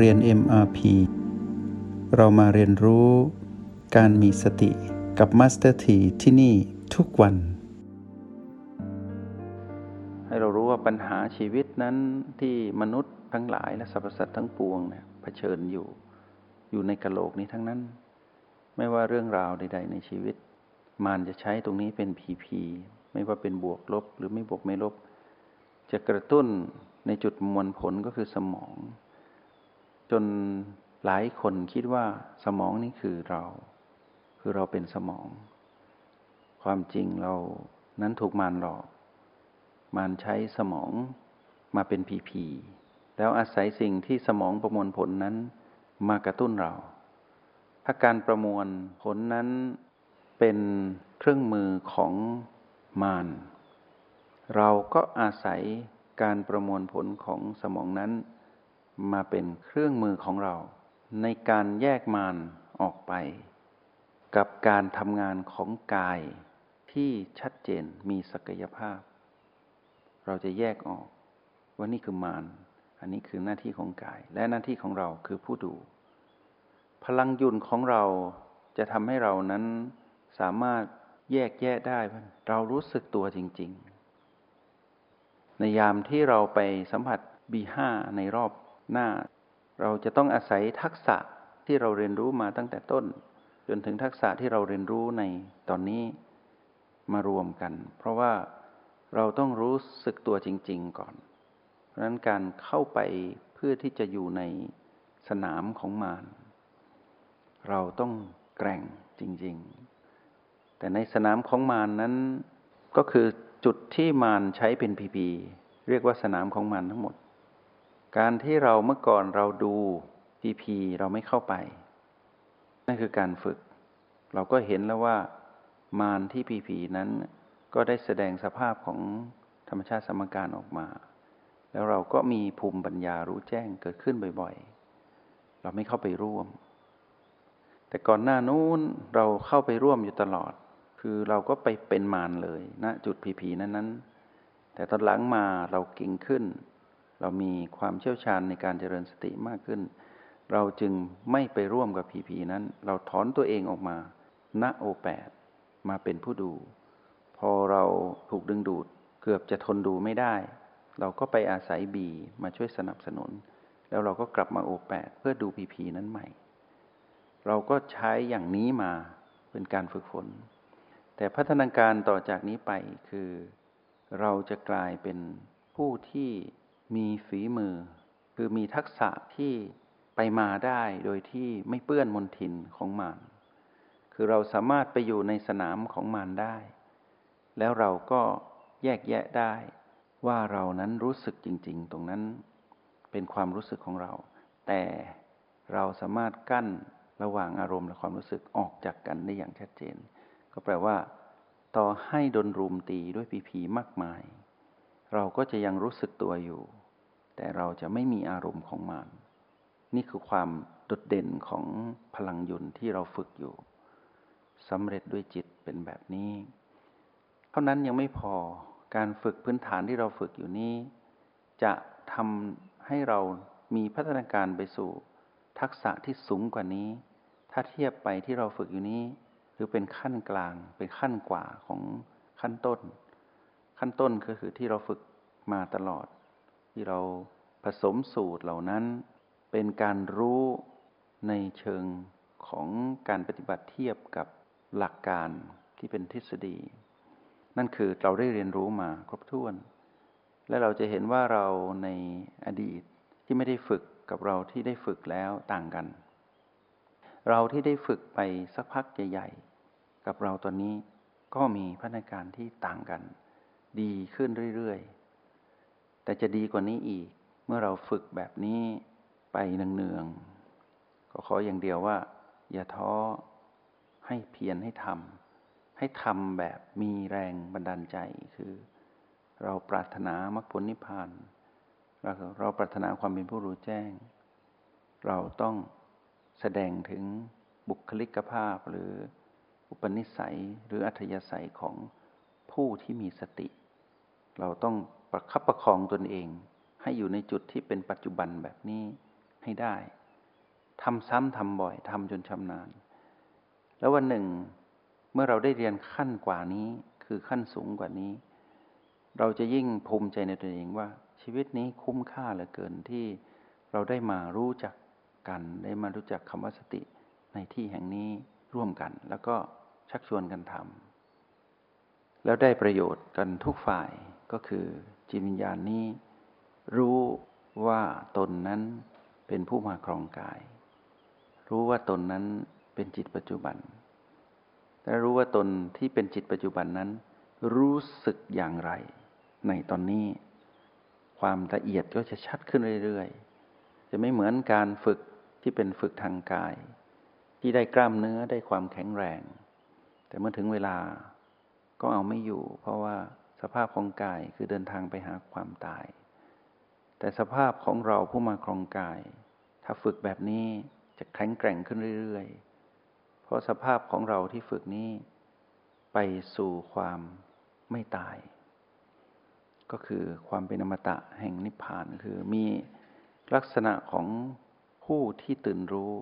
เรียน MRP เรามาเรียนรู้การมีสติกับ Master T ที่ที่นี่ทุกวัน ให้เรารู้ว่าปัญหาชีวิตนั้นที่มนุษย์ทั้งหลายและสรรพสัตว์ทั้งปวงเนี่ยเผชิญอยู่ อยู่ในกะโหลกนี้ทั้งนั้น ไม่ว่าเรื่องราวใด ๆ ในชีวิต มานจะใช้ตรงนี้เป็นพีพีไม่ว่าเป็นบวกลบหรือไม่บวกไม่ลบ จะกระตุ้นในจุดประมวลผลก็คือสมอง คนหลายคนคิดว่าสมองนี่คือเรา คือเราเป็นสมอง ความจริงเรานั้นถูกมารหลอก มารใช้สมองมาเป็นพีพีแล้วอาศัยสิ่งที่สมองประมวลผลนั้นมากระตุ้นเรา ถ้าการประมวลผลนั้นเป็นเครื่องมือของมาร เราก็อาศัยการประมวลผลของสมองนั้น มาเป็นเครื่องมือของเรา ในการแยกมารออกไป กับการทำงานของกายที่ชัดเจนมีศักยภาพ เราจะแยกออกว่านี่คือมารอันนี้คือหน้าที่ของกาย และหน้าที่ของเราคือผู้ดู พลังยุนของเราจะทำให้เรานั้นสามารถแยกแยะได้เรารู้สึกตัวจริง ๆ ในยามที่เราไปสัมผัส B5 ในรอบ หน้า เราจะต้องอาศัยทักษะที่เราเรียนรู้มาตั้งแต่ต้น จนถึงทักษะที่เราเรียนรู้ในตอนนี้มารวมกัน เพราะว่าเราต้องรู้สึกตัวจริง ๆ ก่อน เพราะนั้นการเข้าไปเพื่อที่จะอยู่ในสนามของมารเราต้องแกร่งจริง ๆ แต่ในสนามของมารนนั้นก็คือจุดที่มารใช้เป็นพีพีเรียกว่าสนามของมันทั้งหมด การที่เราเมื่อก่อนเราดูพีพีเราไม่เข้าไป นั่นคือการฝึก เราก็เห็นแล้วว่ามารที่พีพีนั้น ก็ได้แสดงสภาพของธรรมชาติสมการออกมา แล้วเราก็มีภูมิปัญญารู้แจ้งเกิดขึ้นบ่อยๆ เราไม่เข้าไปร่วม แต่ก่อนหน้านู้นเราเข้าไปร่วมอยู่ตลอด คือเราก็ไปเป็นมารเลยณนะจุดผีผีนั้นนั้นแต่ตอนหลังมาเราเก่งขึ้น เรามีความเชี่ยวชาญในการเจริญสติมากขึ้น เราจึงไม่ไปร่วมกับผีผีนั้น เราถอนตัวเองออกมาณโอแปดมาเป็นผู้ดู พอเราถูกดึงดูดเกือบจะทนดูไม่ได้ เราก็ไปอาศัยบีมาช่วยสนับสนุน แล้วเราก็กลับมาโอแปดเพื่อดูผีผีนั้นใหม่ เราก็ใช้อย่างนี้มาเป็นการฝึกฝน แต่พัฒนาการต่อจากนี้ไปคือเราจะกลายเป็นผู้ที่ มีฝีมือ คือมีทักษะที่ไปมาได้โดยที่ไม่เปื้อนมนทินของมารคือเราสามารถไปอยู่ในสนามของมารได้ แล้วเราก็แยกแยะได้ ว่าเรานั้นรู้สึกจริง ๆ ตรงนั้นเป็นความรู้สึกของเรา แต่เราสามารถกั้นระหว่างอารมณ์และความรู้สึกออกจากกันได้อย่างชัดเจน ก็แปลว่า ต่อให้ดนรุมตีด้วยผีผีมากมาย เราก็จะยังรู้สึกตัวอยู่ แต่เราจะไม่มีอารมณ์ของมัน นี่คือความโดดเด่นของพลังยุนที่เราฝึกอยู่สำเร็จด้วยจิตเป็นแบบนี้ เท่านั้นยังไม่พอการฝึกพื้นฐานที่เราฝึกอยู่นี้ จะทำให้เรามีพัฒนาการไปสู่ ทักษะที่สูงกว่านี้ ถ้าเทียบไปที่เราฝึกอยู่นี้ หรือเป็นขั้นกลางเป็นขั้นกว่าของขั้นต้น ขั้นต้นก็คือที่เราฝึกมาตลอด ที่เราผสมสูตรเหล่านั้น เป็นการรู้ในเชิงของการปฏิบัติเทียบกับหลักการที่เป็นทฤษฎี นั่นคือเราได้เรียนรู้มาครบถ้วน และเราจะเห็นว่าเราในอดีตที่ไม่ได้ฝึกกับเราที่ได้ฝึกแล้วต่างกัน เราที่ได้ฝึกไปสักพักใหญ่ๆกับเราตอนนี้ก็มีพัฒนาการที่ต่างกัน ดีขึ้นเรื่อยๆ แต่จะดีกว่านี้อีก เมื่อเราฝึกแบบนี้ไปเนืองๆ ก็ขออย่างเดียวว่า อย่าท้อ ให้เพียรให้ทำ ให้ทำแบบมีแรงบันดาลใจ คือ เราปรารถนามรรคผลนิพพาน เราเราปรารถนาความเป็นผู้รู้แจ้ง เราต้องแสดงถึงบุคลิกภาพหรืออุปนิสัยหรืออัธยาศัยของผู้ที่มีสติ เราต้องประคับประคองตนเอง ให้อยู่ในจุดที่เป็นปัจจุบันแบบนี้ให้ได้ทำซ้ำทำบ่อยทำจนชำนาญ แล้ววันหนึ่ง เมื่อเราได้เรียนขั้นกว่านี้คือขั้นสูงกว่านี้ เราจะยิ่งภูมิใจในตัวเองว่า ชีวิตนี้คุ้มค่าเหลือเกินที่เราได้มารู้จักกัน ได้มารู้จักคำว่าสติในที่แห่งนี้ร่วมกัน แล้วก็ชักชวนกันทำแล้วได้ประโยชน์กันทุกฝ่าย ก็คือจิตวิญญาณนี้ รู้ว่าตนนั้นเป็นผู้มาครองกาย รู้ว่าตนนั้นเป็นจิตปัจจุบัน และรู้ว่าตนที่เป็นจิตปัจจุบันนั้น รู้สึกอย่างไร ในตอนนี้ ความละเอียดก็จะชัดขึ้นเรื่อยๆ จะไม่เหมือนการฝึกที่เป็นฝึกทางกาย ที่ได้กล้ามเนื้อได้ความแข็งแรง แต่เมื่อถึงเวลาก็เอาไม่อยู่ เพราะว่า สภาพของกายคือเดินทางไปหาความตาย แต่สภาพของเราผู้มาครองกาย ถ้าฝึกแบบนี้จะแข็งแกร่งขึ้นเรื่อยๆ เพราะสภาพของเราที่ฝึกนี้ ไปสู่ความไม่ตาย ก็คือความเป็นอมตะแห่งนิพพานคือมีลักษณะของผู้ที่ตื่นรู้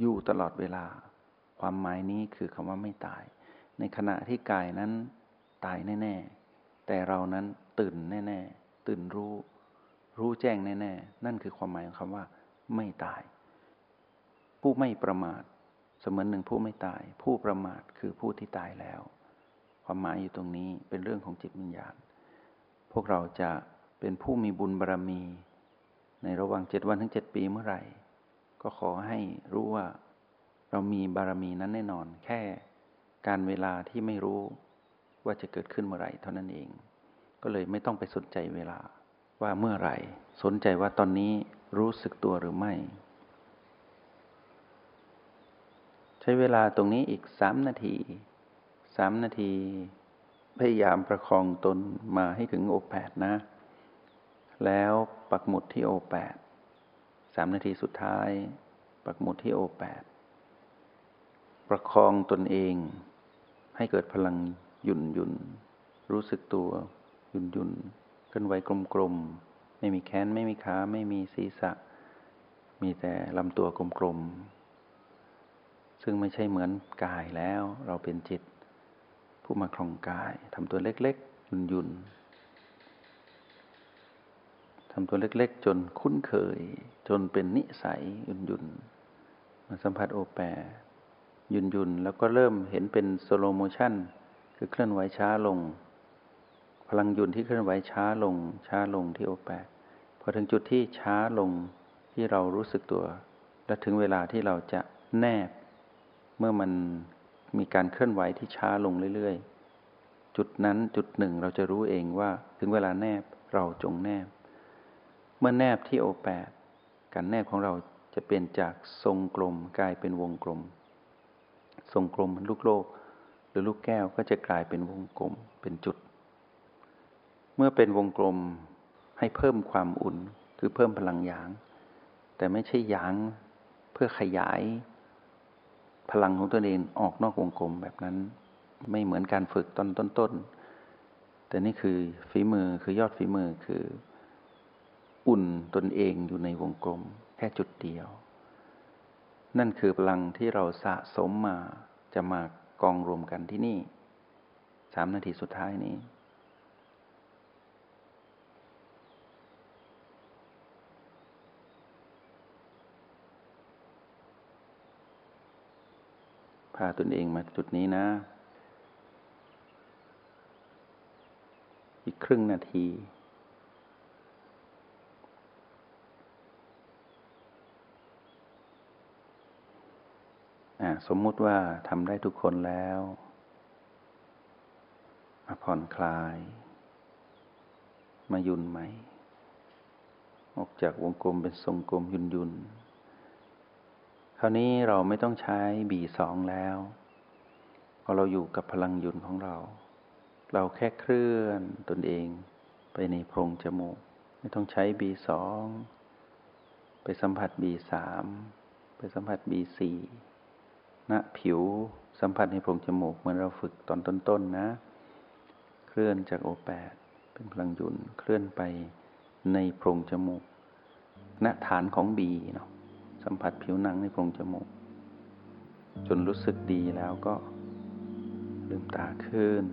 อยู่ตลอดเวลา ความหมายนี้คือคำว่าไม่ตาย ในขณะที่กายนั้นตายแน่ ๆ แต่เรานั้นตื่นแน่ๆ ตื่นรู้ รู้แจ้งแน่ๆ นั่นคือความหมายของคำว่า ไม่ตาย ผู้ไม่ประมาท เสมือนหนึ่งผู้ไม่ตาย ผู้ประมาทคือผู้ที่ตายแล้ว ความหมายอยู่ตรงนี้เป็นเรื่องของจิตวิญญาณ พวกเราจะเป็นผู้มีบุญบารรมี ในระหว่างเจ็ดวันถึงเจ็ดปีเมื่อไหร่ ก็ขอให้รู้ว่าเรามีบารมีนั้นแน่นอน แค่การเวลาที่ไม่รู้ ว่าจะเกิดขึ้นเมื่อไหร่เท่านั้นเอง ก็เลยไม่ต้องไปสนใจเวลาว่าเมื่อไหร่ สนใจว่าตอนนี้รู้สึกตัวหรือไม่ ใช้เวลาตรงนี้อีกสามนาทีสามนาที พยายามประคองตนมาให้ถึงโอแปดนะ แล้วปักหมุดที่โอแปดสามนาทีสุดท้าย ปักหมุดที่โอแปดประคองตนเองให้เกิดพลัง หยุ่นหยุ่นรู้สึกตัวหยุ่นหยุ่นเคลื่อนไหวกลมๆ ไม่มีแขนไม่มีขาไม่มีศีรษะ มีแต่ลำตัวกลมๆ ซึ่งไม่ใช่เหมือนกายแล้วเราเป็นจิต ผู้มาครองกายทำตัวเล็กๆยุ่นยุนทำตัวเล็กๆ จนคุ้นเคย จนเป็นนิสัยหยุ่นยุนมาสัมผัสโอแปรหมุนหมุนแล้วก็เริ่มเห็นเป็น slow motion คือเคลื่อนไหวช้าลง พลังหมุนที่เคลื่อนไหวช้าลง ช้าลงที่โอแปดพอถึงจุดที่ช้าลงที่เรารู้สึกตัว และถึงเวลาที่เราจะแนบ เมื่อมันมีการเคลื่อนไหวที่ช้าลงเรื่อยๆ จุดนั้นจุดหนึ่งเราจะรู้เองว่าถึงเวลาแนบเราจงแนบ เมื่อแนบที่โอแปดการแนบของเราจะเปลี่ยนจากทรงกลมกลายเป็นวงกลม ทรงกลมลูกโลก หรือลูกแก้วก็จะกลายเป็นวงกลมเป็นจุด เมื่อเป็นวงกลมให้เพิ่มความอุ่นคือเพิ่มพลังหยาง แต่ไม่ใช่หยางเพื่อขยายพลังของตัวเองออกนอกวงกลมแบบนั้น ไม่เหมือนการฝึกตอนต้นๆแต่นี่คือฝีมือคือยอดฝีมือคือ อุ่นตนเองอยู่ในวงกลม แค่จุดเดียว นั่นคือพลังที่เราสะสมมาจะมา กองรวมกันที่นี่สามนาทีสุดท้ายนี้ พาตนเองมาจุดนี้นะ อีกครึ่งนาที สมมุติว่าทำได้ทุกคนแล้วมาผ่อนคลาย มายุนไหม ออกจากวงกลมเป็นทรงกลมยุนยุนคราวนี้เราไม่ต้องใช้บีสองแล้วพอเราอยู่กับพลังยุนของเรา เราแค่เคลื่อนตนเองไปในโพรงจมูก ไม่ต้องใช้บีสองไปสัมผัสบีสามไปสัมผัสบีสี่ ณผิวสัมผัสในโพรงจมูกเหมือนเราฝึกตอนต้นๆนนะ เคลื่อนจากโอแปดเป็นพลังยุนเคลื่อนไปในโพรงจมูกณฐานของบีเนาะสัมผัสผิวหนังในโพรงจมูก จนรู้สึกดีแล้วก็ลืมตาขึ้น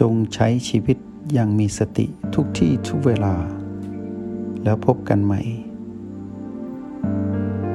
จงใช้ชีวิตอย่างมีสติทุกที่ทุกเวลา แล้วพบกันใหม่